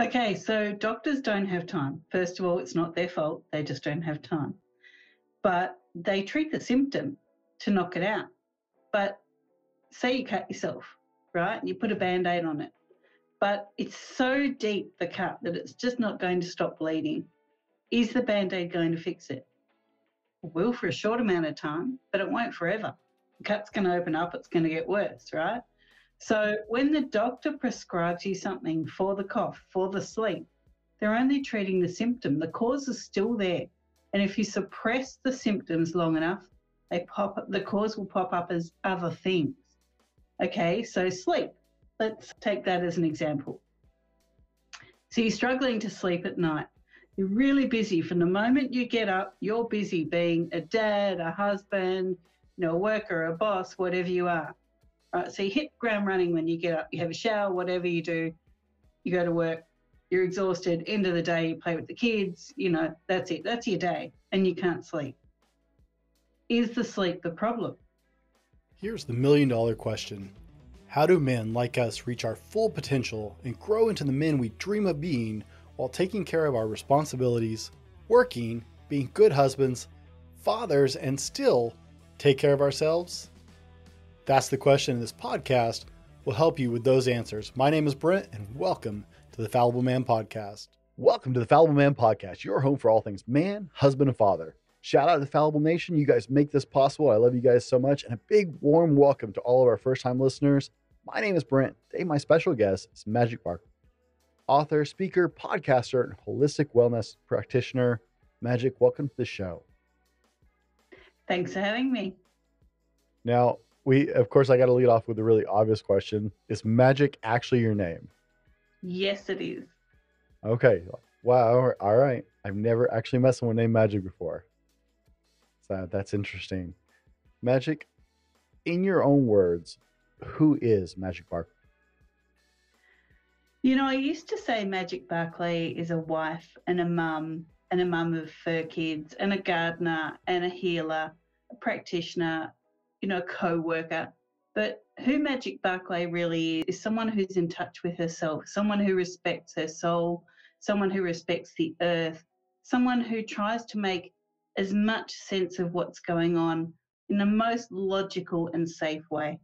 Okay, so doctors don't have time. First of all, it's not their fault, they just don't have time. But they treat the symptom to knock it out. But say you cut yourself, right? And you put a band aid on it, but it's so deep, the cut, that it's just not going to stop bleeding. Is the band aid going to fix it? It will for a short amount of time, but it won't forever. The cut's going to open up, it's going to get worse, right? So when the doctor prescribes you something for the cough, for the sleep, they're only treating the symptom. The cause is still there. And if you suppress the symptoms long enough, they pop the cause will pop up as other things. Okay, so sleep. Let's take that as an example. So you're struggling to sleep at night. You're really busy. From the moment you get up, you're busy being a dad, a husband, you know, a worker, a boss, whatever you are. Right, so you hit ground running when you get up, you have a shower, whatever you do, you go to work, you're exhausted, end of the day, you play with the kids, you know, that's it, that's your day, and you can't sleep. Is the sleep the problem? Here's the million dollar question How do men like us reach our full potential and grow into the men we dream of being while taking care of our responsibilities, working, being good husbands, fathers, and still take care of ourselves? That's the question, and this podcast will help you with those answers. My name is Brent, and welcome to the Fallible Man Podcast. Welcome to the Fallible Man Podcast, your home for all things man, husband, and father. Shout out to the Fallible Nation. You guys make this possible. I love you guys so much. And a big warm welcome to all of our first time listeners. My name is Brent. Today, my special guest is Magic Barclay, author, speaker, podcaster, and holistic wellness practitioner. Magic, welcome to the show. Thanks for having me. Now, we of course I got to lead off with a really obvious question: Is magic actually your name? Yes, it is. Okay. Wow. All right. I've never actually met someone named Magic before. So that's interesting. Magic, in your own words, who is Magic Barclay? You know, I used to say Magic Barclay is a wife and a mum and a mum of fur kids and a gardener and a healer, a practitioner, you know, co-worker. But who Magic Barclay really is, is someone who's in touch with herself, someone who respects her soul, someone who respects the earth, someone who tries to make as much sense of what's going on in the most logical and safe way.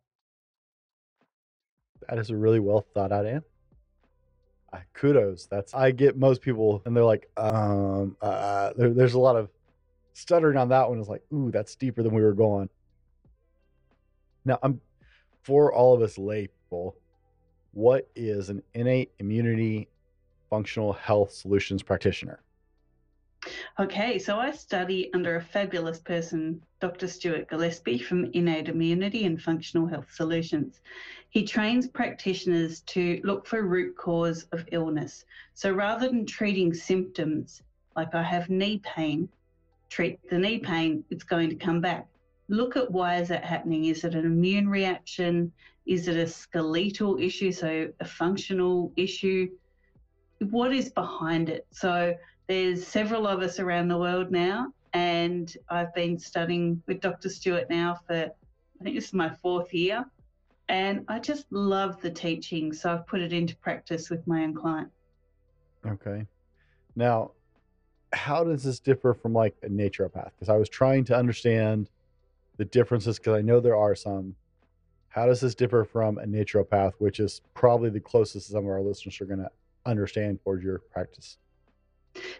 That is a really well thought out answer. Uh, kudos. That's I get most people, and they're like, um, uh, there, there's a lot of stuttering on that one. It's like, ooh, that's deeper than we were going. Now, I'm for all of us lay people, what is an innate immunity functional health solutions practitioner? Okay, so I study under a fabulous person, Dr. Stuart Gillespie from Innate Immunity and Functional Health Solutions. He trains practitioners to look for root cause of illness. So rather than treating symptoms, like I have knee pain, treat the knee pain, it's going to come back look at why is that happening. Is it an immune reaction? Is it a skeletal issue, so a functional issue? What is behind it? So there's several of us around the world now, and I've been studying with Dr. Stuart now for I think this is my fourth year, and I just love the teaching, so I've put it into practice with my own client. Okay, now how does this differ from like a naturopath? Because I was trying to understand the differences because I know there are some. How does this differ from a naturopath, which is probably the closest some of our listeners are going to understand towards your practice?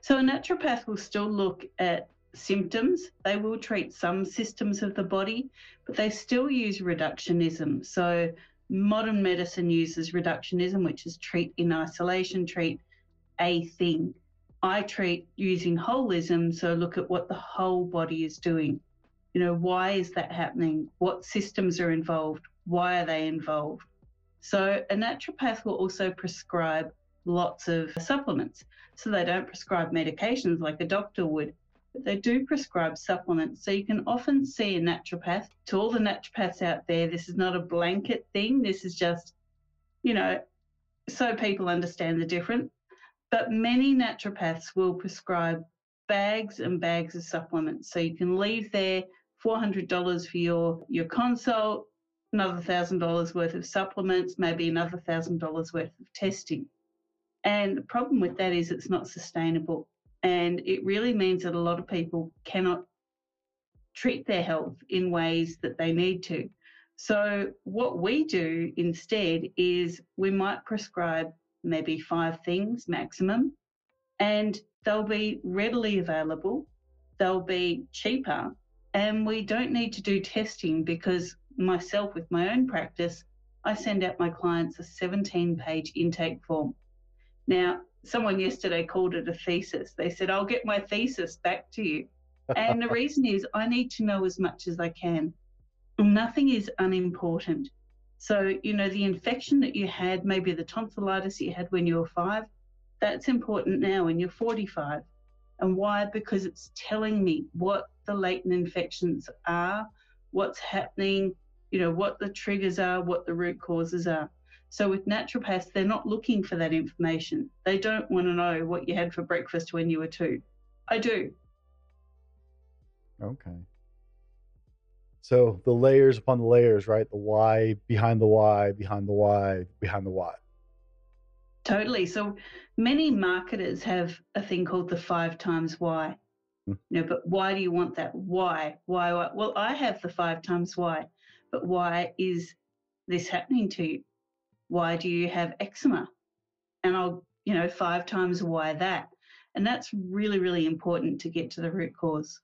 So, a naturopath will still look at symptoms. They will treat some systems of the body, but they still use reductionism. So, modern medicine uses reductionism, which is treat in isolation, treat a thing. I treat using holism, so look at what the whole body is doing. You know, why is that happening? What systems are involved? Why are they involved? So, a naturopath will also prescribe lots of supplements. So, they don't prescribe medications like a doctor would, but they do prescribe supplements. So, you can often see a naturopath. To all the naturopaths out there, this is not a blanket thing. This is just, you know, so people understand the difference. But many naturopaths will prescribe bags and bags of supplements. So, you can leave there $400 for your, your consult, another $1,000 worth of supplements, maybe another $1,000 worth of testing. And the problem with that is it's not sustainable. And it really means that a lot of people cannot treat their health in ways that they need to. So, what we do instead is we might prescribe maybe five things maximum, and they'll be readily available, they'll be cheaper, and we don't need to do testing because myself, with my own practice, I send out my clients a 17 page intake form. Now, someone yesterday called it a thesis. They said, I'll get my thesis back to you. And the reason is I need to know as much as I can. Nothing is unimportant. So, you know, the infection that you had, maybe the tonsillitis you had when you were five, that's important now when you're 45. And why? Because it's telling me what the latent infections are, what's happening, you know, what the triggers are, what the root causes are. So with naturopaths, they're not looking for that information. They don't want to know what you had for breakfast when you were two. I do. Okay. So the layers upon the layers, right? The why behind the why, behind the why, behind the why. Totally. So many marketers have a thing called the five times why. You know, but why do you want that? Why? Why? Why? Well, I have the five times why, but why is this happening to you? Why do you have eczema? And I'll, you know, five times why that. And that's really, really important to get to the root cause.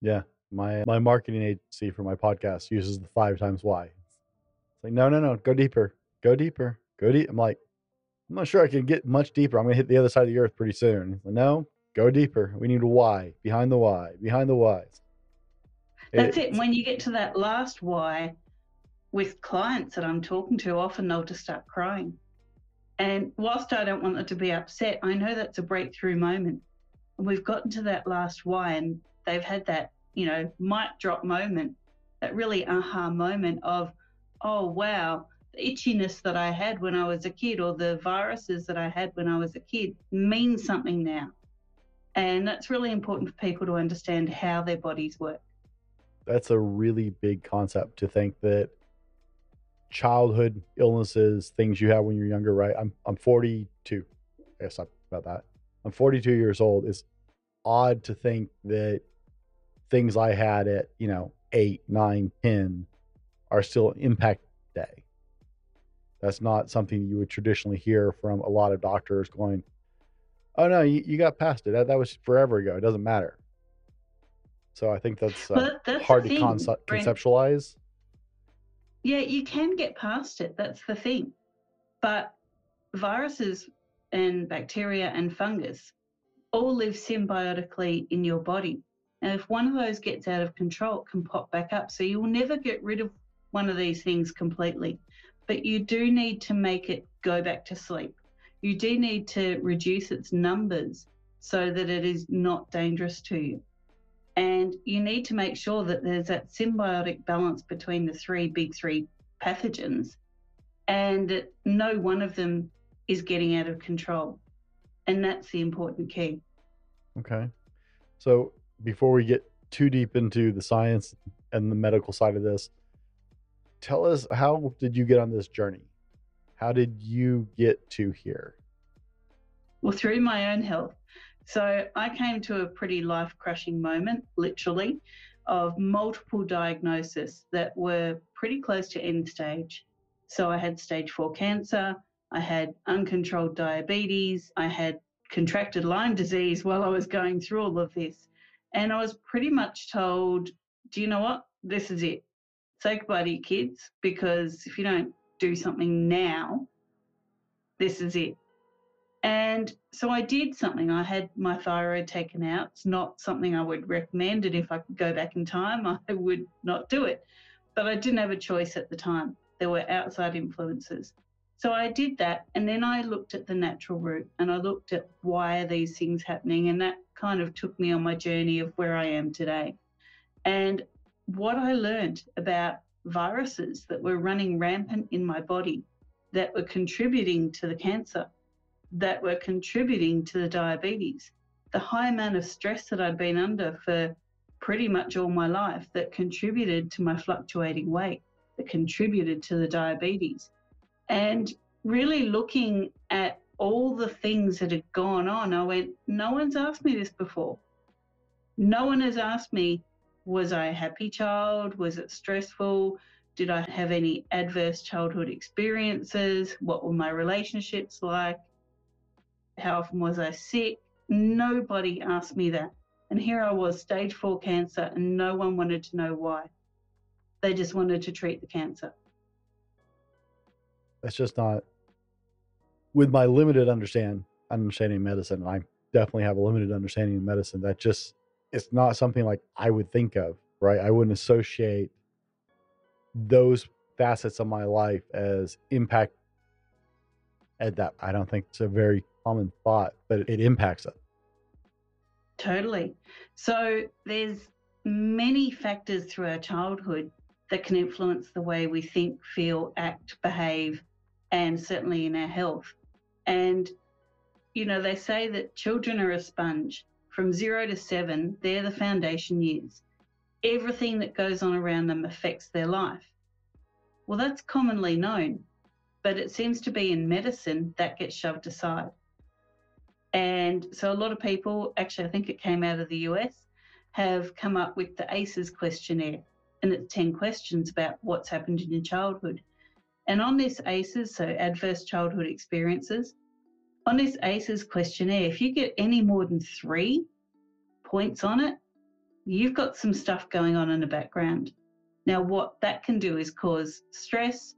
Yeah. My my marketing agency for my podcast uses the five times why. It's like, no, no, no, go deeper. Go deeper. Go deep. I'm like, I'm not sure I can get much deeper. I'm gonna hit the other side of the earth pretty soon. Like, no, go deeper. We need a why. Behind the why. Behind the whys. That's it. it. When you get to that last why, with clients that I'm talking to, often they'll just start crying. And whilst I don't want them to be upset, I know that's a breakthrough moment. And we've gotten to that last why, and they've had that, you know, mic drop moment, that really aha moment of, oh, wow, the itchiness that I had when I was a kid or the viruses that I had when I was a kid means something now. And that's really important for people to understand how their bodies work. That's a really big concept to think that childhood illnesses, things you have when you're younger, right? I'm I'm 42. I guess about that. I'm 42 years old. It's odd to think that things I had at, you know, eight, nine, 10 are still impact day. That's not something you would traditionally hear from a lot of doctors going, oh, no, you, you got past it. That, that was forever ago. It doesn't matter. So I think that's, uh, that's hard to conce- conceptualize. Yeah, you can get past it. That's the thing. But viruses and bacteria and fungus all live symbiotically in your body. And if one of those gets out of control, it can pop back up. So you will never get rid of one of these things completely. But you do need to make it go back to sleep. You do need to reduce its numbers so that it is not dangerous to you. And you need to make sure that there's that symbiotic balance between the three big three pathogens and no one of them is getting out of control. And that's the important key. Okay. So before we get too deep into the science and the medical side of this, tell us how did you get on this journey? How did you get to here? Well, through my own health. So I came to a pretty life crushing moment, literally, of multiple diagnoses that were pretty close to end stage. So I had stage four cancer, I had uncontrolled diabetes, I had contracted Lyme disease while I was going through all of this. And I was pretty much told, do you know what? This is it. Say goodbye to your kids because if you don't do something now, this is it. And so I did something. I had my thyroid taken out. It's not something I would recommend. And if I could go back in time, I would not do it. But I didn't have a choice at the time. There were outside influences. So I did that. And then I looked at the natural route and I looked at why are these things happening. And that kind of took me on my journey of where I am today. And what I learned about viruses that were running rampant in my body that were contributing to the cancer that were contributing to the diabetes. The high amount of stress that I'd been under for pretty much all my life that contributed to my fluctuating weight, that contributed to the diabetes. And really looking at all the things that had gone on, I went, no one's asked me this before. No one has asked me, was I a happy child? Was it stressful? Did I have any adverse childhood experiences? What were my relationships like? How often was I sick? Nobody asked me that. And here I was, stage four cancer, and no one wanted to know why. They just wanted to treat the cancer. That's just not with my limited understand understanding medicine. I definitely have a limited understanding of medicine. That just it's not something like I would think of, right? I wouldn't associate those facets of my life as impact at that. I don't think it's a very common thought, but it impacts it. Totally. So there's many factors through our childhood that can influence the way we think, feel, act, behave, and certainly in our health. And, you know, they say that children are a sponge. From zero to seven, they're the foundation years. Everything that goes on around them affects their life. Well, that's commonly known, but it seems to be in medicine that gets shoved aside. And so a lot of people, actually, I think it came out of the US, have come up with the ACEs questionnaire. And it's 10 questions about what's happened in your childhood. And on this ACEs, so adverse childhood experiences, on this ACEs questionnaire, if you get any more than three points on it, you've got some stuff going on in the background. Now, what that can do is cause stress,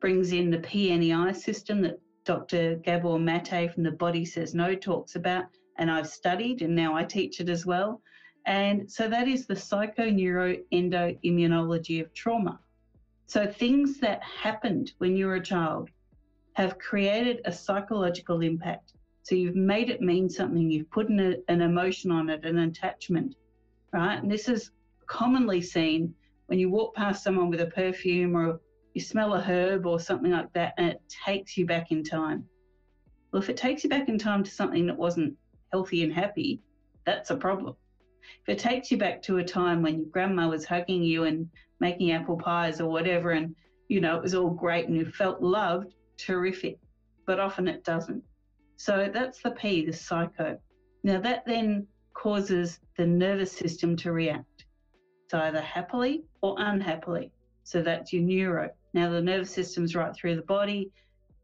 brings in the PNEI system that Dr. Gabor Mate from the Body Says No talks about, and I've studied and now I teach it as well. And so that is the psychoneuroendoimmunology of trauma. So things that happened when you were a child have created a psychological impact. So you've made it mean something, you've put an, an emotion on it, an attachment, right? And this is commonly seen when you walk past someone with a perfume or you smell a herb or something like that and it takes you back in time. Well, if it takes you back in time to something that wasn't healthy and happy, that's a problem. If it takes you back to a time when your grandma was hugging you and making apple pies or whatever, and you know, it was all great and you felt loved, terrific. But often it doesn't. So that's the P, the psycho. Now that then causes the nervous system to react. So either happily or unhappily. So that's your neuro. Now, the nervous system's right through the body.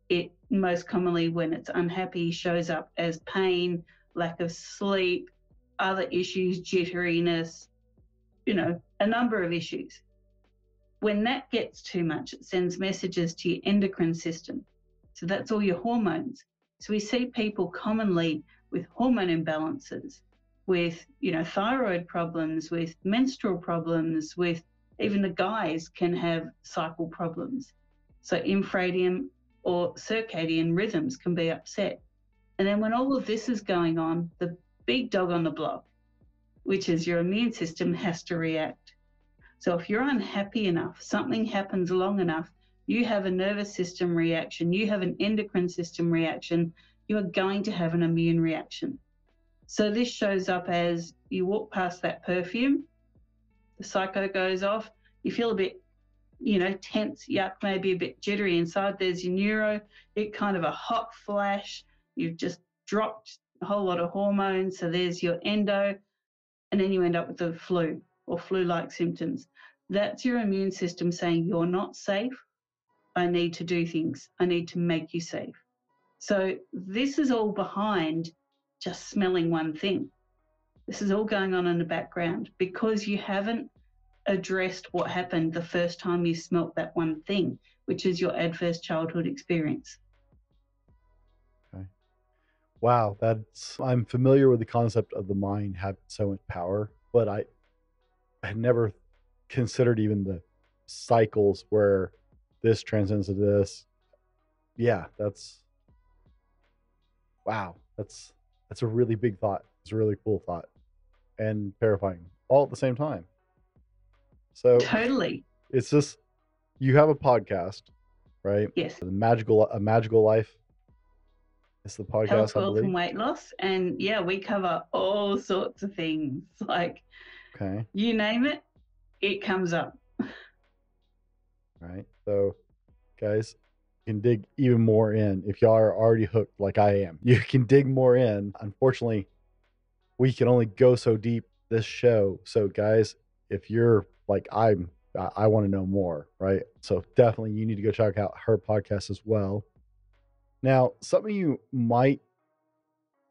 It most commonly, when it's unhappy, shows up as pain, lack of sleep, other issues, jitteriness, you know, a number of issues. When that gets too much, it sends messages to your endocrine system. So that's all your hormones. So we see people commonly with hormone imbalances, with you know thyroid problems, with menstrual problems, with even the guys can have cycle problems. So infradian or circadian rhythms can be upset. And then when all of this is going on, the big dog on the block, which is your immune system, has to react. So if you're unhappy enough, something happens long enough, you have a nervous system reaction, you have an endocrine system reaction, you are going to have an immune reaction. So this shows up as you walk past that perfume, the psycho goes off, you feel a bit, you know, tense, yuck, maybe a bit jittery inside. There's your neuro, it kind of a hot flash. You've just dropped a whole lot of hormones. So there's your endo, and then you end up with the flu or flu like symptoms. That's your immune system saying, You're not safe. I need to do things. I need to make you safe. So this is all behind just smelling one thing. This is all going on in the background because you haven't addressed what happened the first time you smelt that one thing, which is your adverse childhood experience. Okay. Wow, that's I'm familiar with the concept of the mind having so much power, but I I had never considered even the cycles where this transcends to this. Yeah, that's wow. That's that's a really big thought. It's a really cool thought and terrifying all at the same time. So totally, it's just you have a podcast, right? Yes. The magical a magical life. It's the podcast. Health, wealth, and weight loss, and yeah, we cover all sorts of things. Like, okay, you name it, it comes up. Right. So, guys, you can dig even more in if y'all are already hooked like I am. You can dig more in. Unfortunately, we can only go so deep this show. So guys, if you're like I'm I, I want to know more, right? So definitely you need to go check out her podcast as well. Now, something you might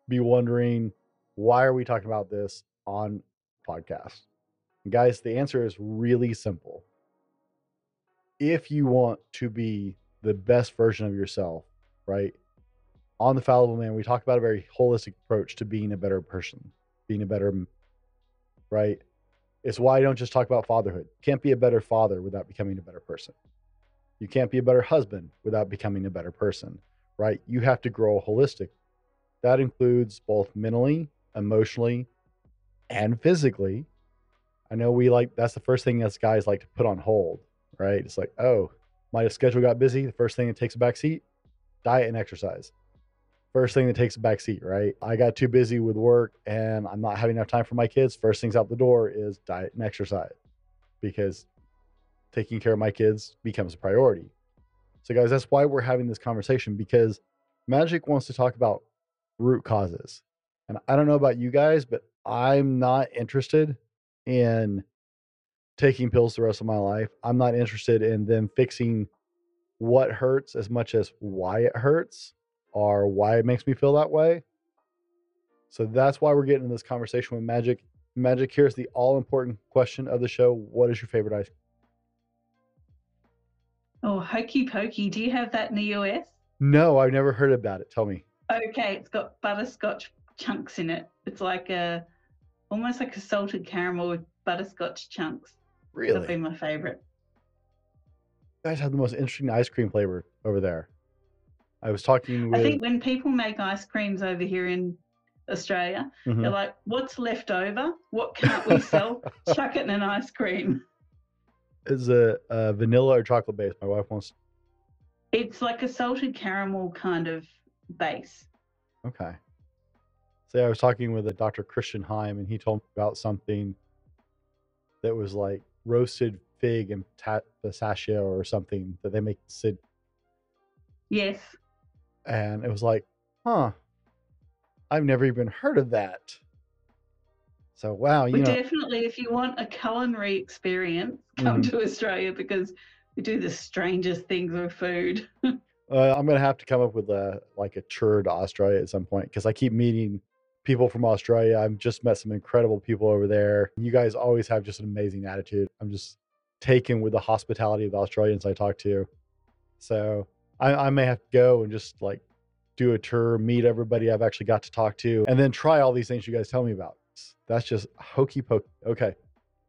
be wondering, why are we talking about this on podcast? guys, the answer is really simple. If you want to be the best version of yourself, right? On the Fallible Man, we talk about a very holistic approach to being a better person, being a better, right? It's why I don't just talk about fatherhood. Can't be a better father without becoming a better person. You can't be a better husband without becoming a better person, right? You have to grow holistic. That includes both mentally, emotionally, and physically. I know we like that's the first thing us guys like to put on hold, right? It's like, oh, my schedule got busy. The first thing that takes a back seat, diet and exercise. First thing that takes a back seat, right? I got too busy with work and I'm not having enough time for my kids. First things out the door is diet and exercise because taking care of my kids becomes a priority. So, guys, that's why we're having this conversation because Magic wants to talk about root causes. And I don't know about you guys, but I'm not interested in taking pills the rest of my life. I'm not interested in them fixing what hurts as much as why it hurts or why it makes me feel that way. So that's why we're getting in this conversation with Magic. Magic, here's the all important question of the show. What is your favorite ice? Oh, Hokey Pokey. Do you have that in the US? No, I've never heard about it. Tell me. Okay, it's got butterscotch chunks in it. It's like a almost like a salted caramel with butterscotch chunks. Really? That'd be my favorite. You guys have the most interesting ice cream flavor over there. I was talking with. I think when people make ice creams over here in Australia, Mhm. they're like, "What's left over? What can't we sell? Chuck it in an ice cream." is a, a vanilla or chocolate base. My wife wants. It's like a salted caramel kind of base. Okay. Yeah, I was talking with a Dr. Christian Heim, and he told me about something that was like roasted fig and ta- pistachio or something that they make in Yes. and it was like, huh, I've never even heard of that. So wow, you We know, definitely, if you want a culinary experience, come Mhm. to Australia because we do the strangest things with food. Uh, I'm gonna have to come up with a like a tour to Australia at some point because I keep meeting people from Australia. I've just met some incredible people over there. You guys always have just an amazing attitude. I'm just taken with the hospitality of the Australians I talk to. So I, I may have to go and just like do a tour, meet everybody I've actually got to talk to, and then try all these things you guys tell me about. That's just hokey pokey. Okay,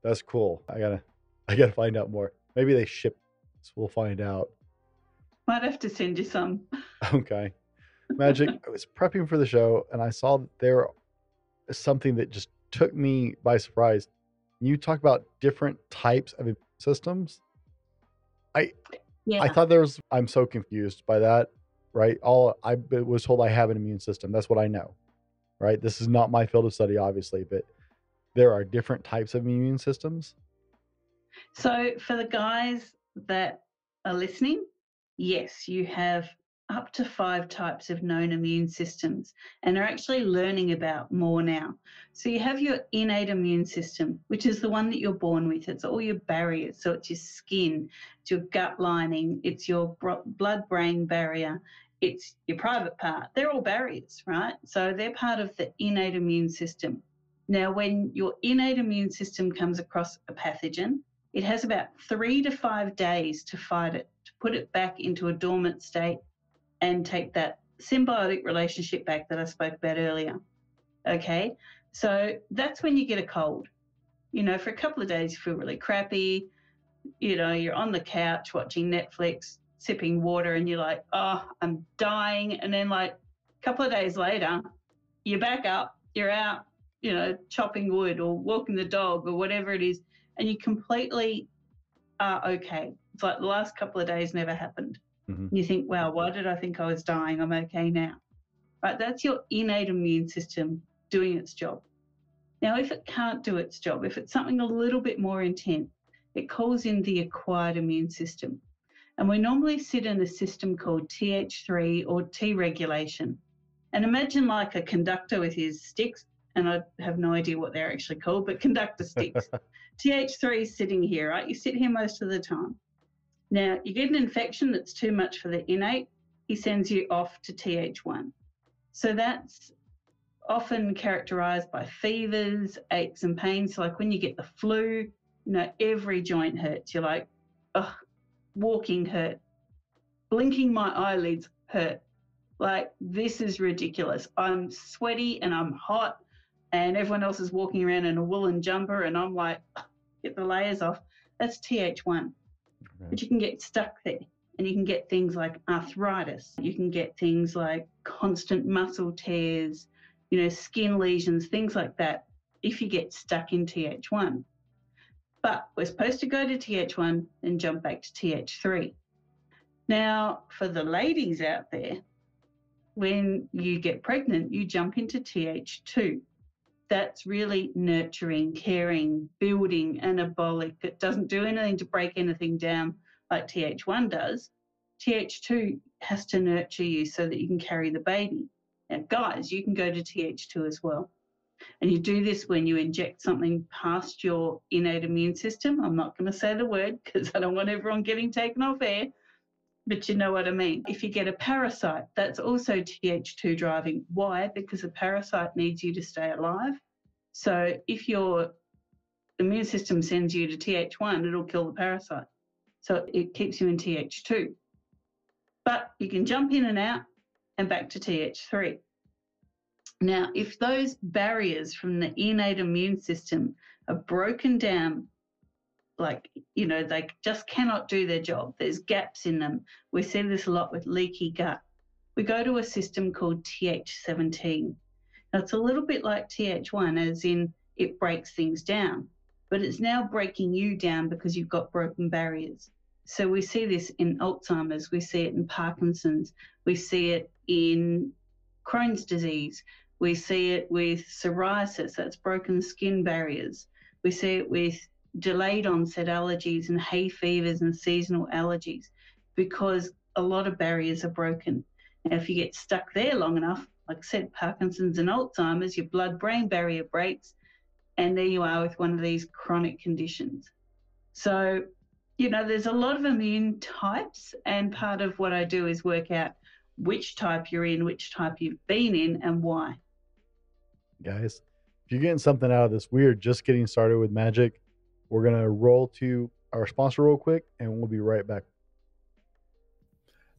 that's cool. I gotta I gotta find out more. Maybe they ship. So we'll find out. Might have to send you some. Okay. Magic, I was prepping for the show and I saw there is something that just took me by surprise. You talk about different types of systems. Yeah. I thought there was, I'm so confused by that, right? All I was told I have an immune system. That's what I know, right? This is not my field of study, obviously, but there are different types of immune systems. So, for the guys that are listening, yes, you have up to five types of known immune systems and are actually learning about more now. So, you have your innate immune system, which is the one that you're born with. It's all your barriers. So, it's your skin, it's your gut lining, it's your blood brain barrier, it's your private part. They're all barriers, right? So, they're part of the innate immune system. Now, when your innate immune system comes across a pathogen, it has about three to five days to fight it, to put it back into a dormant state and take that symbiotic relationship back that I spoke about earlier. Okay, so that's when you get a cold. You know, for a couple of days, you feel really crappy. You know, you're on the couch watching Netflix, sipping water, and you're like, oh, I'm dying. And then, like, a couple of days later, you're back up, you're out, you know, chopping wood or walking the dog or whatever it is and you completely are okay. It's like the last couple of days never happened. Mhm. You think, wow, why did I think I was dying? I'm okay now. Right? That's your innate immune system doing its job. Now, if it can't do its job, if it's something a little bit more intense, it calls in the acquired immune system. And we normally sit in a system called TH3 or T regulation. And imagine like a conductor with his sticks, and I have no idea what they're actually called, but conductor sticks. TH3 is sitting here, right? You sit here most of the time. Now, you get an infection that's too much for the innate, he sends you off to TH1. So that's often characterized by fevers, aches, and pains. Like when you get the flu, you know, every joint hurts. You're like, ugh, walking hurt, blinking my eyelids hurt. Like, this is ridiculous. I'm sweaty and I'm hot, and everyone else is walking around in a woolen jumper, and I'm like, get the layers off. That's TH1. But you can get stuck there and you can get things like arthritis. You can get things like constant muscle tears, you know, skin lesions, things like that if you get stuck in TH1. But we're supposed to go to TH1 and jump back to TH3. Now, for the ladies out there, when you get pregnant, you jump into TH2. That's really nurturing, caring, building, anabolic. It doesn't do anything to break anything down like TH1 does. TH2 has to nurture you so that you can carry the baby. Now, guys, you can go to TH2 as well. And you do this when you inject something past your innate immune system. I'm not going to say the word because I don't want everyone getting taken off air, but you know what I mean. If you get a parasite, that's also TH2 driving. Why? Because a parasite needs you to stay alive. So if your immune system sends you to TH1, it'll kill the parasite. So it keeps you in TH2. But you can jump in and out and back to TH3. Now, if those barriers from the innate immune system are broken down, like, you know, they just cannot do their job, there's gaps in them. We see this a lot with leaky gut. We go to a system called TH17. Now, it's a little bit like TH1, as in it breaks things down, but it's now breaking you down because you've got broken barriers. So we see this in Alzheimer's, we see it in Parkinson's, we see it in Crohn's disease, we see it with psoriasis, that's broken skin barriers. We see it with delayed onset allergies and hay fevers and seasonal allergies because a lot of barriers are broken. Now, if you get stuck there long enough, like said, Parkinson's and Alzheimer's, your blood brain barrier breaks, and there you are with one of these chronic conditions. So you know, there's a lot of immune types, and part of what I do is work out which type you're in, which type you've been in, and why. Guys, if you're getting something out of this, we are just getting started with magic. We're going to roll to our sponsor real quick, and we'll be right back.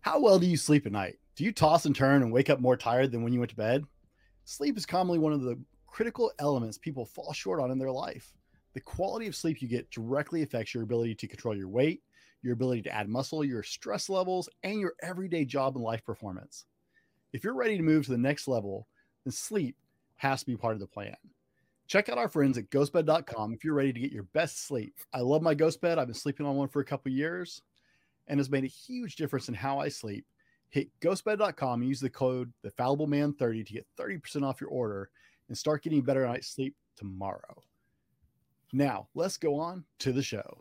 How well do you sleep at night? Do you toss and turn and wake up more tired than when you went to bed? Sleep is commonly one of the critical elements people fall short on in their life. The quality of sleep you get directly affects your ability to control your weight, your ability to add muscle, your stress levels, and your everyday job and life performance. If you're ready to move to the next level, then sleep has to be part of the plan. Check out our friends at ghostbed.com if you're ready to get your best sleep. I love my ghost bed. I've been sleeping on one for a couple years and has made a huge difference in how I sleep. Hit ghostbed.com and use the code the fallible man 30 to get 30% off your order and start getting better night's sleep tomorrow. Now, let's go on to the show.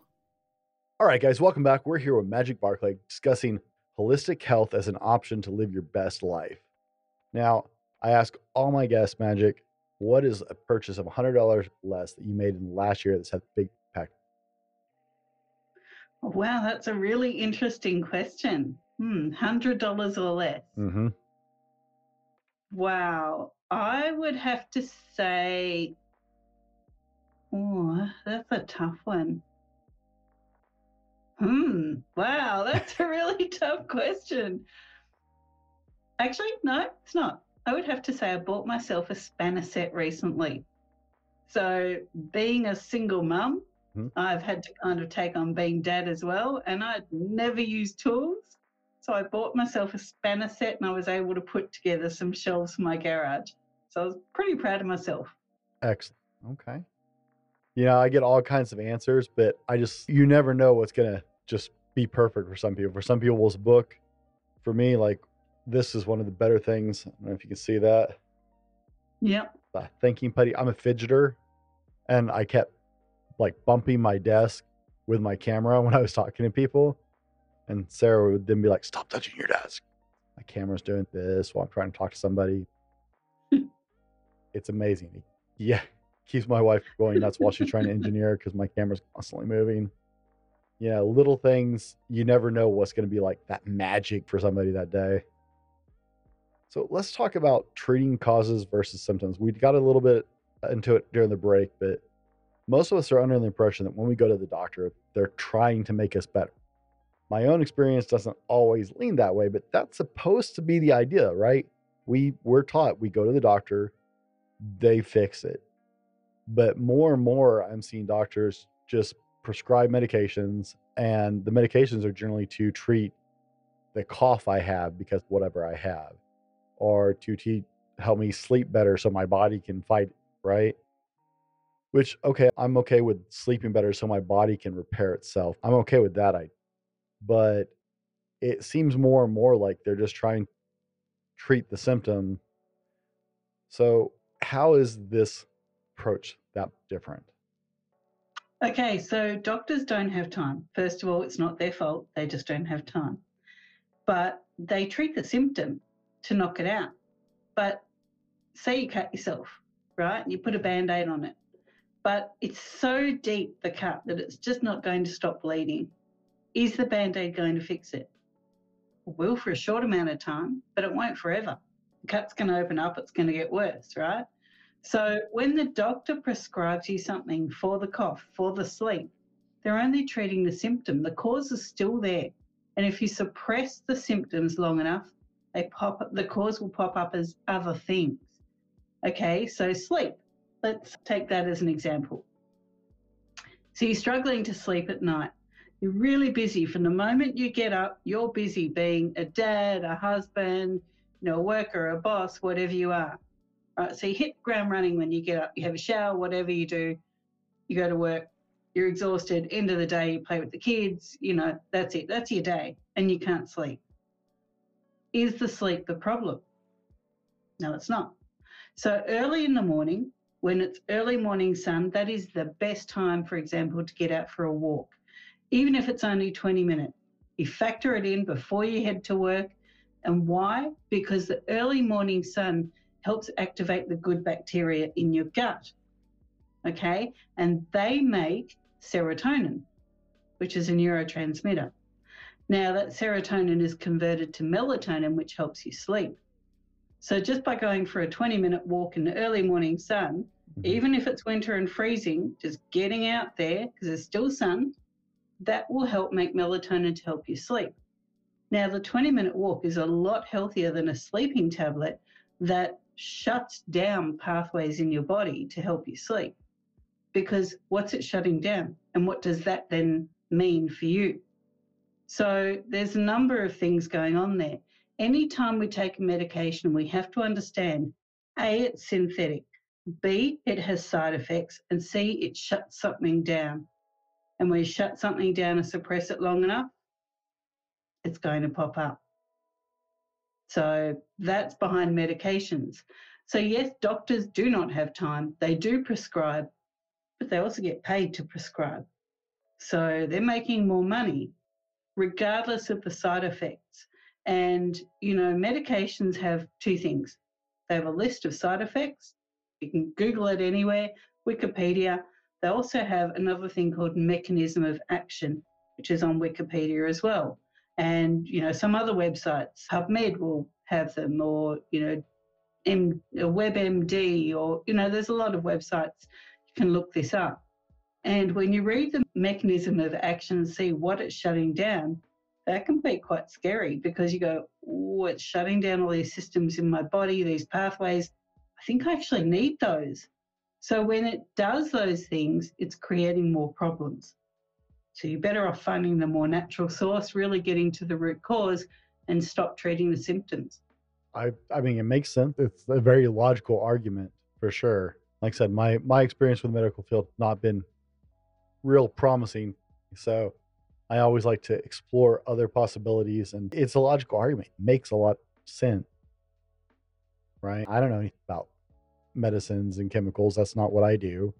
All right, guys, welcome back. We're here with Magic Barclay discussing holistic health as an option to live your best life. Now, I ask all my guests, Magic, what is a purchase of $100 less that you made in last year that's had big impact? Wow, that's a really interesting question. Hmm, $100 or less. Mm-hmm. Wow. I would have to say Oh, that's a tough one. Hmm. Wow, that's a really tough question. Actually, no, it's not. I would have to say I bought myself a spanner set recently. So, being a single mum, hmm I've had to kind of take on being dad as well, and I'd never used tools. So, I bought myself a spanner set and I was able to put together some shelves for my garage. So, I was pretty proud of myself. Excellent. Okay you know, I get all kinds of answers, but I just, you never know what's going to just be perfect for some people. For some people, it's a book. For me, like, this is one of the better things. I don't know if you can see that. Yep. Uh, the thinking putty. I'm a fidgeter, and I kept like bumping my desk with my camera when I was talking to people. And Sarah would then be like, Stop touching your desk. My camera's doing this while I'm trying to talk to somebody. it's amazing. Yeah. Keeps my wife going nuts while she's trying to engineer because my camera's constantly moving. You know, little things, you never know what's going to be like that magic for somebody that day. So let's talk about treating causes versus symptoms. We got a little bit uh, into it during the break, but most of us are under the impression that when we go to the doctor, they're trying to make us better. My own experience doesn't always lean that way, but that's supposed to be the idea, right? We we're taught we go to the doctor, they fix it. But more and more I'm seeing doctors just prescribe medications and the medications are generally to treat the cough I have because whatever I have or to te- help me sleep better so my body can fight, right? Which okay, I'm okay with sleeping better so my body can repair itself. I'm okay with that. I, but it seems more and more like they're just trying to treat the symptom. So how is this approach that different? Okay, so doctors don't have time. First of all, it's not their fault. They just don't have time. But they treat the symptom to knock it out. But say you cut yourself, right? And you put a band aid on it but it's so deep, the cut, that it's just not going to stop bleeding. Is the band aid going to fix it? It will for a short amount of time, but it won't forever. The cut's going to open up, it's going to get worse, right? So when the doctor prescribes you something for the cough, for the sleep, they're only treating the symptom. The cause is still there. And if you suppress the symptoms long enough, they pop the cause will pop up as other things. Okay, so sleep. Let's take that as an example. So you're struggling to sleep at night. You're really busy. From the moment you get up, you're busy being a dad, a husband, you know, a worker, a boss, whatever you are. Right. So you hit ground running when you get up. You have a shower, whatever you do. You go to work. You're exhausted. End of the day, you play with the kids. You know, that's it. That's your day, and you can't sleep. Is the sleep the problem? No, it's not. So early in the morning, when it's early morning sun, that is the best time, for example, to get out for a walk, even if it's only 20 minutes. You factor it in before you head to work. And why? Because the early morning sun helps activate the good bacteria in your gut. Okay. And they make serotonin, which is a neurotransmitter. Now, that serotonin is converted to melatonin, which helps you sleep. So, just by going for a 20 minute walk in the early morning sun, Mm-hmm. Even if it's winter and freezing, just getting out there because there's still sun, that will help make melatonin to help you sleep. Now, the 20 minute walk is a lot healthier than a sleeping tablet that shuts down pathways in your body to help you sleep. Because what's it shutting down? And what does that then mean for you? So, there's a number of things going on there. Anytime we take a medication, we have to understand A, it's synthetic. B, it has side effects, and C, it shuts something down. And when you shut something down and suppress it long enough, it's going to pop up. So that's behind medications. So, yes, doctors do not have time. They do prescribe, but they also get paid to prescribe. So they're making more money regardless of the side effects. And, you know, medications have two things they have a list of side effects you can Google it anywhere, Wikipedia. They also have another thing called mechanism of action, which is on Wikipedia as well. And, you know, some other websites, PubMed will have them, or, you know, M, WebMD, or, you know, there's a lot of websites. You can look this up. And when you read the mechanism of action and see what it's shutting down, that can be quite scary because you go, oh, it's shutting down all these systems in my body, these pathways. I think I actually need those. So when it does those things, it's creating more problems. So you're better off finding the more natural source, really getting to the root cause and stop treating the symptoms. I I mean it makes sense. It's a very logical argument for sure. Like I said, my my experience with the medical field not been real promising. So I always like to explore other possibilities and it's a logical argument. It makes a lot of sense. Right? I don't know anything about medicines and chemicals. That's not what I do.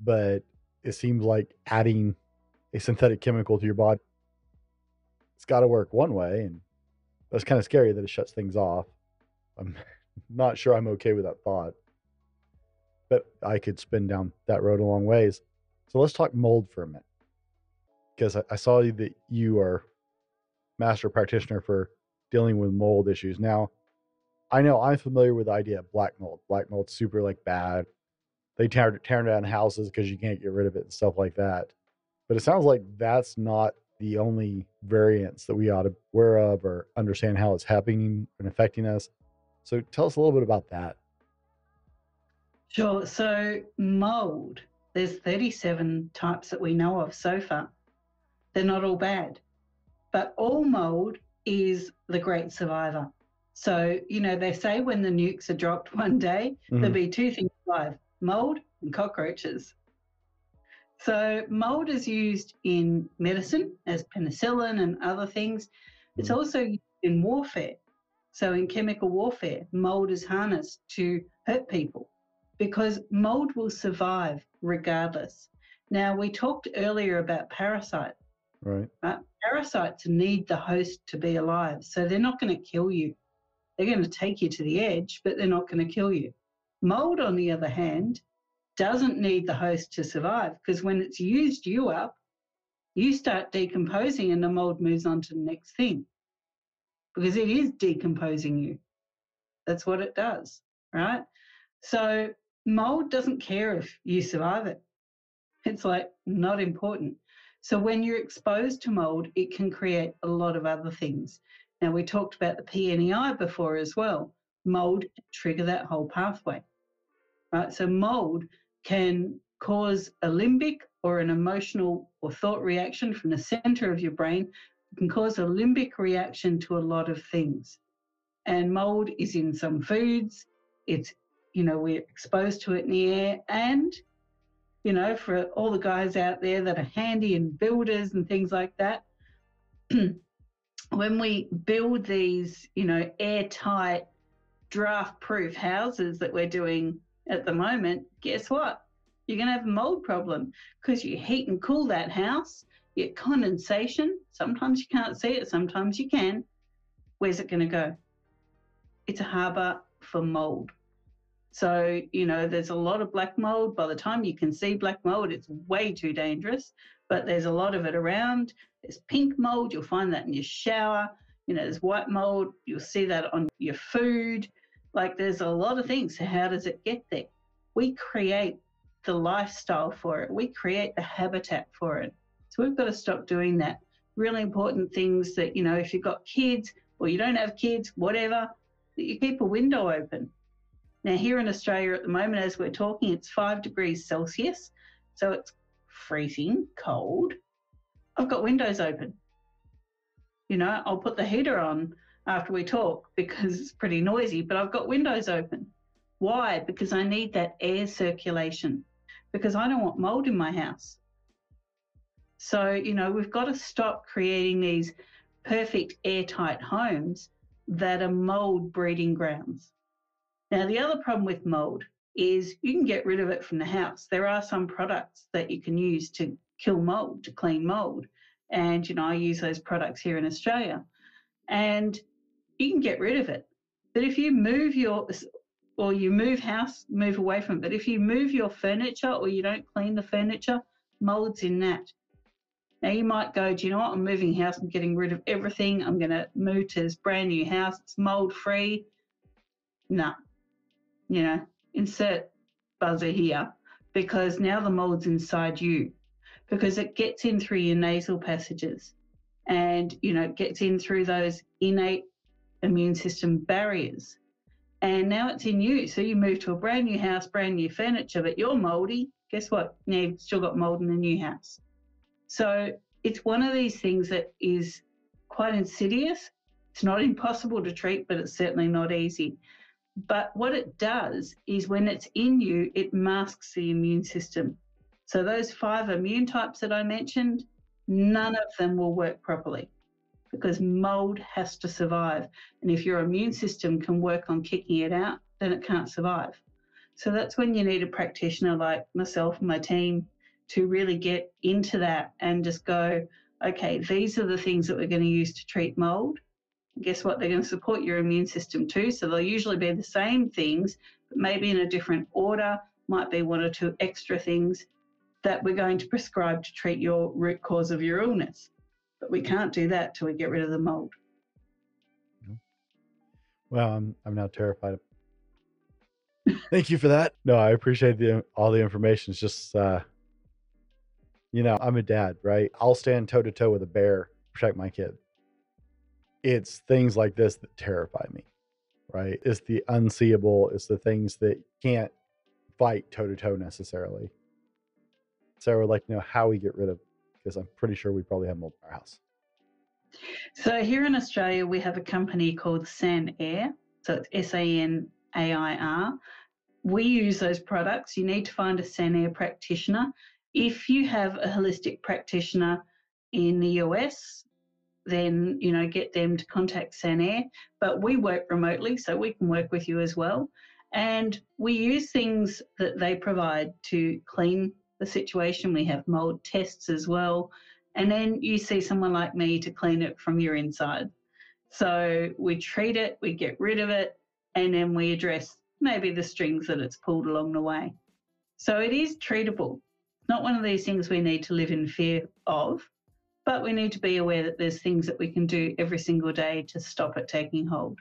But it seems like adding a synthetic chemical to your body it's got to work one way. And that's kind of scary that it shuts things off. I'm not sure I'm okay with that thought, but I could spin down that road a long ways. So let's talk mold for a minute. Because I, I saw that you are master practitioner for dealing with mold issues. Now, I know I'm familiar with the idea of black mold. Black mold's super like bad. They tear, tear down houses because you can't get rid of it and stuff like that. But it sounds like that's not the only variants that we ought to aware of or understand how it's happening and affecting us. So tell us a little bit about that. Sure. So mold, there's 37 types that we know of so far. They're not all bad, but all mold is the great survivor. So, you know, they say when the nukes are dropped one day, mm-hmm. there'll be two things alive mold and cockroaches. So, mold is used in medicine as penicillin and other things. It's mm-hmm. also used in warfare. So, in chemical warfare, mold is harnessed to hurt people because mold will survive regardless. Now, we talked earlier about parasites. Right. Uh, parasites need the host to be alive, so they're not going to kill you. They're going to take you to the edge, but they're not going to kill you. Mold, on the other hand, doesn't need the host to survive because when it's used you up, you start decomposing and the mold moves on to the next thing because it is decomposing you. That's what it does, right? So mold doesn't care if you survive it. It's like not important. So when you're exposed to mold, it can create a lot of other things. Now, we talked about the PNEI before as well. Mold trigger that whole pathway, right? So mold can cause a limbic or an emotional or thought reaction from the center of your brain. It can cause a limbic reaction to a lot of things. And mold is in some foods. It's, you know, we're exposed to it in the air. And, you know, for all the guys out there that are handy and builders and things like that, when we build these, you know, airtight, draft proof houses that we're doing at the moment, guess what? You're going to have a mold problem because you heat and cool that house, you get condensation. Sometimes you can't see it, sometimes you can. Where's it going to go? It's a harbour for mold. So, you know, there's a lot of black mold. By the time you can see black mold, it's way too dangerous, but there's a lot of it around. There's pink mold, you'll find that in your shower. You know, there's white mold, you'll see that on your food. Like there's a lot of things. So, how does it get there? We create the lifestyle for it, we create the habitat for it. So, we've got to stop doing that. Really important things that, you know, if you've got kids or you don't have kids, whatever, that you keep a window open. Now, here in Australia at the moment, as we're talking, it's five degrees Celsius. So it's freezing cold. I've got windows open. You know, I'll put the heater on after we talk because it's pretty noisy, but I've got windows open. Why? Because I need that air circulation, because I don't want mold in my house. So, you know, we've got to stop creating these perfect airtight homes that are mold breeding grounds. Now, the other problem with mold is you can get rid of it from the house. There are some products that you can use to kill mold, to clean mold. And, you know, I use those products here in Australia. And you can get rid of it. But if you move your, or you move house, move away from it, but if you move your furniture or you don't clean the furniture, mold's in that. Now you might go, do you know what? I'm moving house, I'm getting rid of everything. I'm going to move to this brand new house. It's mold free. No, you know, insert buzzer here because now the mold's inside you because it gets in through your nasal passages and you know gets in through those innate immune system barriers. And now it's in you. So you move to a brand new house brand new furniture but you're moldy. Guess what? Now you've still got mold in the new house. So it's one of these things that is quite insidious. It's not impossible to treat but it's certainly not easy but what it does is when it's in you, it masks the immune system. So those five immune types that I mentioned, none of them will work properly because mold has to survive. And if your immune system can work on kicking it out, then it can't survive. So that's when you need a practitioner like myself and my team to really get into that and just go, okay, these are the things that we're going to use to treat mold. Guess what? They're going to support your immune system too. So they'll usually be the same things, but maybe in a different order, might be one or two extra things that we're going to prescribe to treat your root cause of your illness. But we can't do that till we get rid of the mold. Well, I'm I'm now terrified. Thank you for that. No, I appreciate the all the information. It's just uh you know, I'm a dad, right? I'll stand toe to toe with a bear, protect my kid. It's things like this that terrify me, right? It's the unseeable, it's the things that can't fight toe to toe necessarily. So I would like to know how we get rid of because I'm pretty sure we probably have mold in our house. So here in Australia, we have a company called San Air. So it's S A N A I R. We use those products. You need to find a San Air practitioner. If you have a holistic practitioner in the US, then you know get them to contact Sanair. But we work remotely, so we can work with you as well. And we use things that they provide to clean the situation. We have mold tests as well. And then you see someone like me to clean it from your inside. So we treat it, we get rid of it, and then we address maybe the strings that it's pulled along the way. So it is treatable. Not one of these things we need to live in fear of, but we need to be aware that there's things that we can do every single day to stop it taking hold.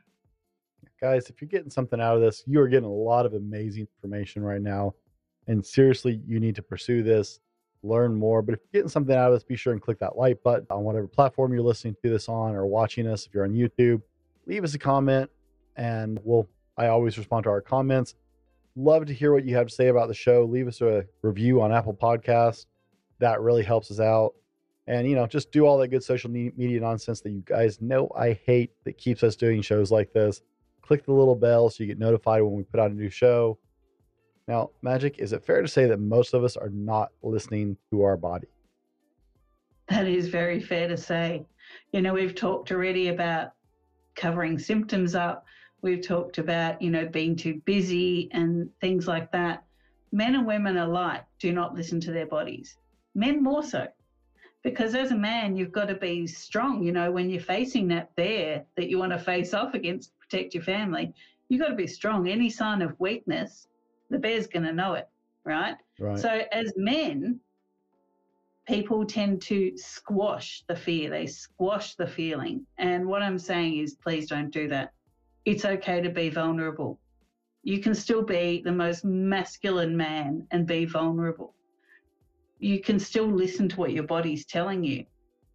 Guys, if you're getting something out of this, you are getting a lot of amazing information right now. And seriously, you need to pursue this, learn more. But if you're getting something out of this, be sure and click that like button on whatever platform you're listening to this on or watching us. If you're on YouTube, leave us a comment and we'll I always respond to our comments. Love to hear what you have to say about the show. Leave us a review on Apple Podcasts. That really helps us out. And, you know, just do all that good social media nonsense that you guys know I hate that keeps us doing shows like this. Click the little bell so you get notified when we put out a new show. Now, Magic, is it fair to say that most of us are not listening to our body? That is very fair to say. You know, we've talked already about covering symptoms up. We've talked about, you know, being too busy and things like that. Men and women alike do not listen to their bodies. Men more so. Because as a man, you've got to be strong. You know, when you're facing that bear that you want to face off against, protect your family, you've got to be strong. Any sign of weakness, the bear's going to know it, right? Right. So as men, people tend to squash the fear, they squash the feeling. And what I'm saying is, please don't do that. It's okay to be vulnerable. You can still be the most masculine man and be vulnerable. You can still listen to what your body's telling you.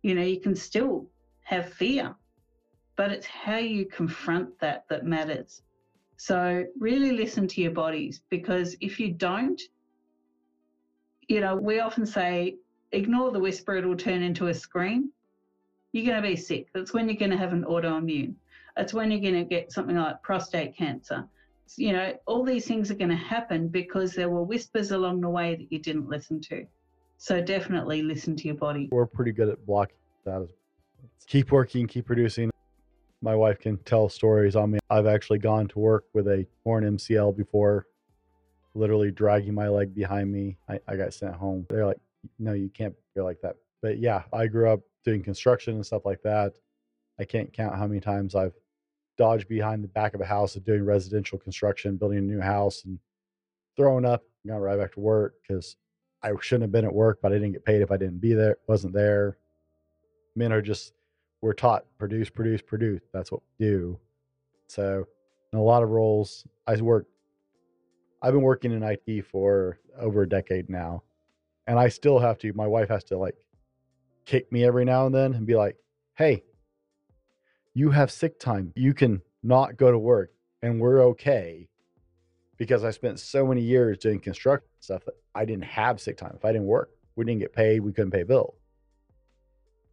You know, you can still have fear, but it's how you confront that that matters. So, really listen to your bodies because if you don't, you know, we often say, ignore the whisper, it'll turn into a scream. You're going to be sick. That's when you're going to have an autoimmune. That's when you're going to get something like prostate cancer. You know, all these things are going to happen because there were whispers along the way that you didn't listen to. So definitely listen to your body. We're pretty good at blocking that. Keep working, keep producing. My wife can tell stories on me. I've actually gone to work with a torn MCL before, literally dragging my leg behind me. I, I got sent home. They're like, no, you can't go like that. But yeah, I grew up doing construction and stuff like that. I can't count how many times I've dodged behind the back of a house of doing residential construction, building a new house, and throwing up, and got right back to work because I shouldn't have been at work, but I didn't get paid if I didn't be there, wasn't there. Men are just we're taught produce, produce, produce. That's what we do. So in a lot of roles, I work I've been working in IT for over a decade now. And I still have to, my wife has to like kick me every now and then and be like, hey, you have sick time. You can not go to work and we're okay because I spent so many years doing construction stuff that I didn't have sick time. If I didn't work, we didn't get paid, we couldn't pay bills.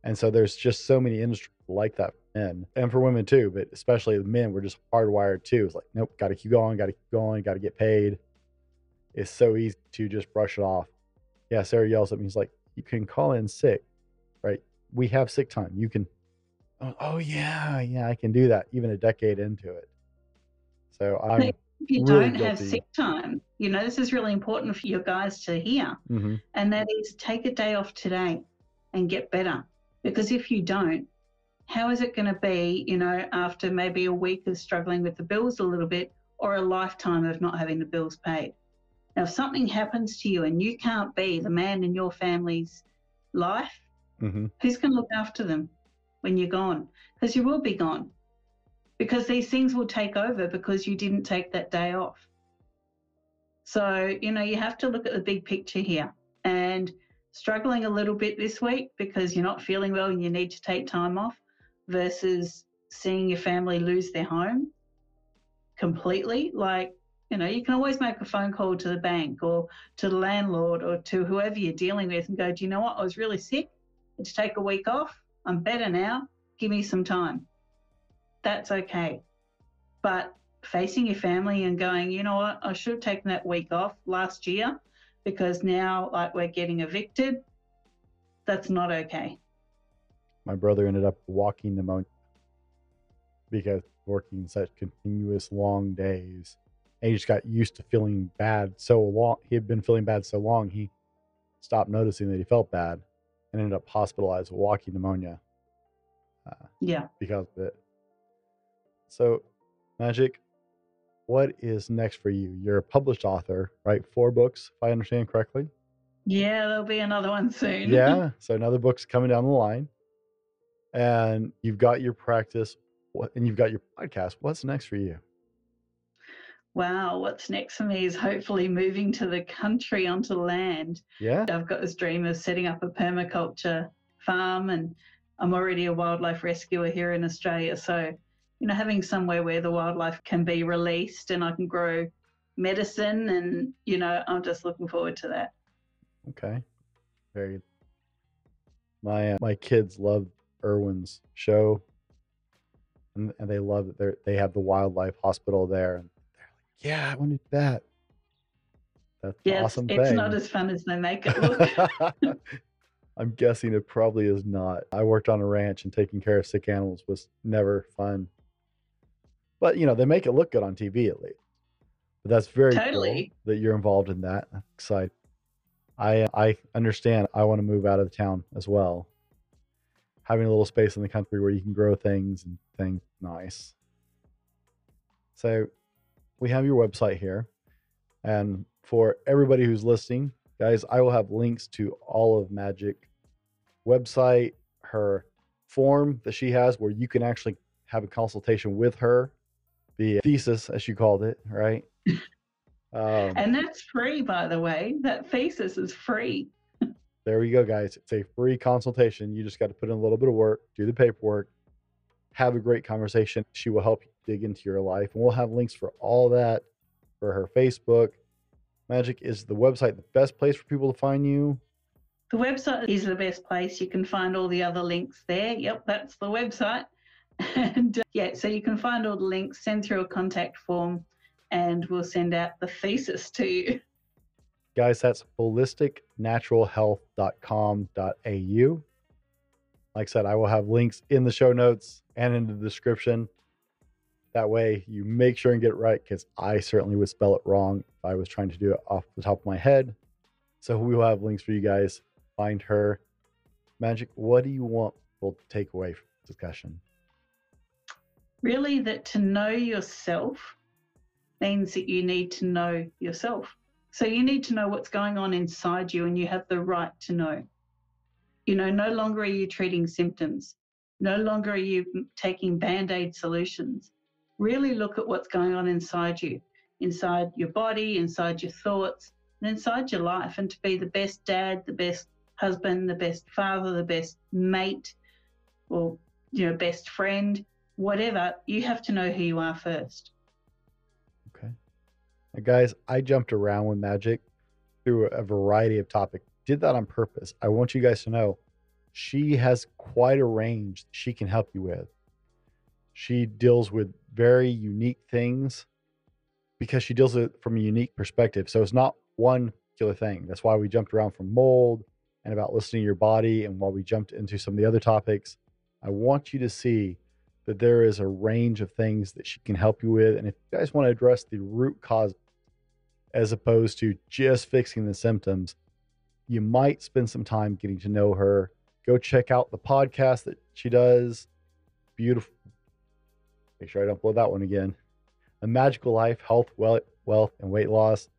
And so there's just so many industries like that for men and for women too, but especially the men, we're just hardwired too. It's like, nope, got to keep going, got to keep going, got to get paid. It's so easy to just brush it off. Yeah, Sarah yells at me. He's like, you can call in sick, right? We have sick time. You can, oh, oh yeah, yeah, I can do that even a decade into it. So I'm. If you really don't have sick time, you know, this is really important for your guys to hear, hmm and that is take a day off today and get better. Because if you don't, how is it going to be, you know, after maybe a week of struggling with the bills a little bit or a lifetime of not having the bills paid? Now, if something happens to you and you can't be the man in your family's life, Mm-hmm. who's going to look after them when you're gone? Because you will be gone. Because these things will take over because you didn't take that day off. So, you know, you have to look at the big picture here. And struggling a little bit this week because you're not feeling well and you need to take time off versus seeing your family lose their home completely. Like, you know, you can always make a phone call to the bank or to the landlord or to whoever you're dealing with and go, Do you know what? I was really sick. I had to take a week off. I'm better now. Give me some time. That's okay. But facing your family and going, you know what? I should have taken that week off last year because now, like, we're getting evicted. That's not okay. My brother ended up walking pneumonia because working such continuous long days. And he just got used to feeling bad so long. He had been feeling bad so long, he stopped noticing that he felt bad and ended up hospitalized with walking pneumonia uh, Yeah. because of it. So, Magic, what is next for you? You're a published author, right? Four books, if I understand correctly. Yeah, there'll be another one soon. Yeah. so another book's coming down the line, and you've got your practice, and you've got your podcast. What's next for you? wow. What's next for me is hopefully moving to the country onto land. Yeah. I've got this dream of setting up a permaculture farm, and I'm already a wildlife rescuer here in Australia. So, you know, having somewhere where the wildlife can be released and I can grow medicine, and, you know, I'm just looking forward to that. Okay. Very. My uh, my kids love Irwin's show, and, and they love that they they have the wildlife hospital there, and they're like, "Yeah, I want to do that." That's Yes, awesome it's thing. not as fun as they make it look. I'm guessing it probably is not. I worked on a ranch and taking care of sick animals was never fun. But you know, they make it look good on TV at least. But that's very Totally. cool that you're involved in that. Exciting. I I understand. I want to move out of the town as well. Having a little space in the country where you can grow things and things nice. So we have your website here. And for everybody who's listening, guys, I will have links to all of Magic website, her form that she has where you can actually have a consultation with her, the thesis as she called it, right? Um, And that's free, by the way. That thesis is free. there we go, guys. It's a free consultation. You just got to put in a little bit of work, do the paperwork, have a great conversation. She will help you dig into your life. And we'll have links for all that for her Facebook. Magic is the website the best place for people to find you? The website is the best place. You can find all the other links there. Yep, that's the website. And uh, yeah, so you can find all the links, send through a contact form, and we'll send out the thesis to you. Guys, that's holisticnaturalhealth.com.au. Like I said, I will have links in the show notes and in the description. That way you make sure and get it right because I certainly would spell it wrong if I was trying to do it off the top of my head. So we will have links for you guys. Find her. Magic, what do you want people to take away from this discussion? Really, that to know yourself means that you need to know yourself. So you need to know what's going on inside you, and you have the right to know. You know, no longer are you treating symptoms, no longer are you taking band aid solutions. Really look at what's going on inside you, inside your body, inside your thoughts, and inside your life, and to be the best dad, the best husband, the best father, the best mate, or, you know, best friend, whatever, you have to know who you are first. Okay. Now, guys, I jumped around with magic through a variety of topics. Did that on purpose. I want you guys to know she has quite a range she can help you with. She deals with very unique things because she deals with it from a unique perspective. So it's not one particular thing. That's why we jumped around from mold and about listening to your body. And while we jumped into some of the other topics, I want you to see that there is a range of things that she can help you with. And if you guys want to address the root cause as opposed to just fixing the symptoms, you might spend some time getting to know her, Go check out the podcast that she does. Beautiful. Make sure I don't blow that one again. A Magical Life, Health, Wealth, Wealth, and Weight Loss.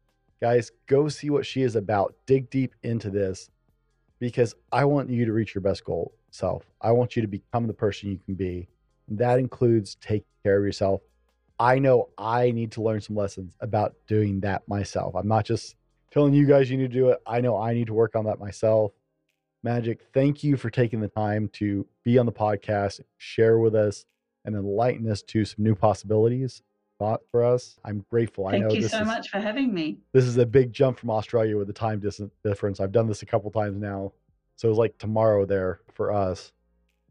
Guys, go see what she is about. Dig deep into this because I want you to reach your best goal self. I want you to become the person you can be. That includes taking care of yourself. I know I need to learn some lessons about doing that myself. I'm not just telling you guys you need to do it. I know I need to work on that myself. Magic, thank you for taking the time to be on the podcast, share with us, and enlighten us to some new possibilities thought for us. I'm grateful. Thank I know you this so is, much for having me. this is a big jump from Australia with the time distance difference. I've done this a couple times now. So it was like tomorrow there for us.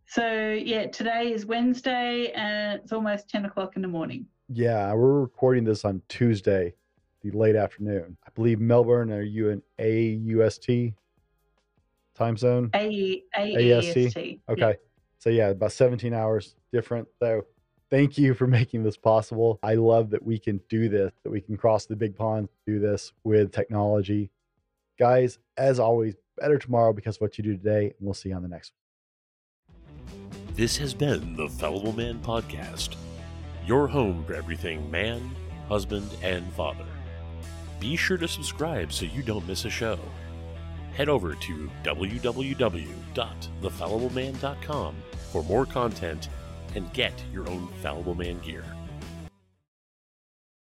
So, yeah, today is Wednesday and it's almost 10 o'clock in the morning. Yeah, we're recording this on Tuesday, the late afternoon. I believe Melbourne, are you in AUST time zone? A-? AEST. Okay. So yeah, about 17 hours different. So thank you for making this possible. I love that we can do this, that we can cross the big pond, do this with technology. Guys, as always, better tomorrow because of what you do today, and we'll see you on the next one. This has been the Fallible Man Podcast, your home for everything man, husband, and father. Be sure to subscribe so you don't miss a show. Head over to www.thefallibleman.com for more content and get your own Fallible Man gear.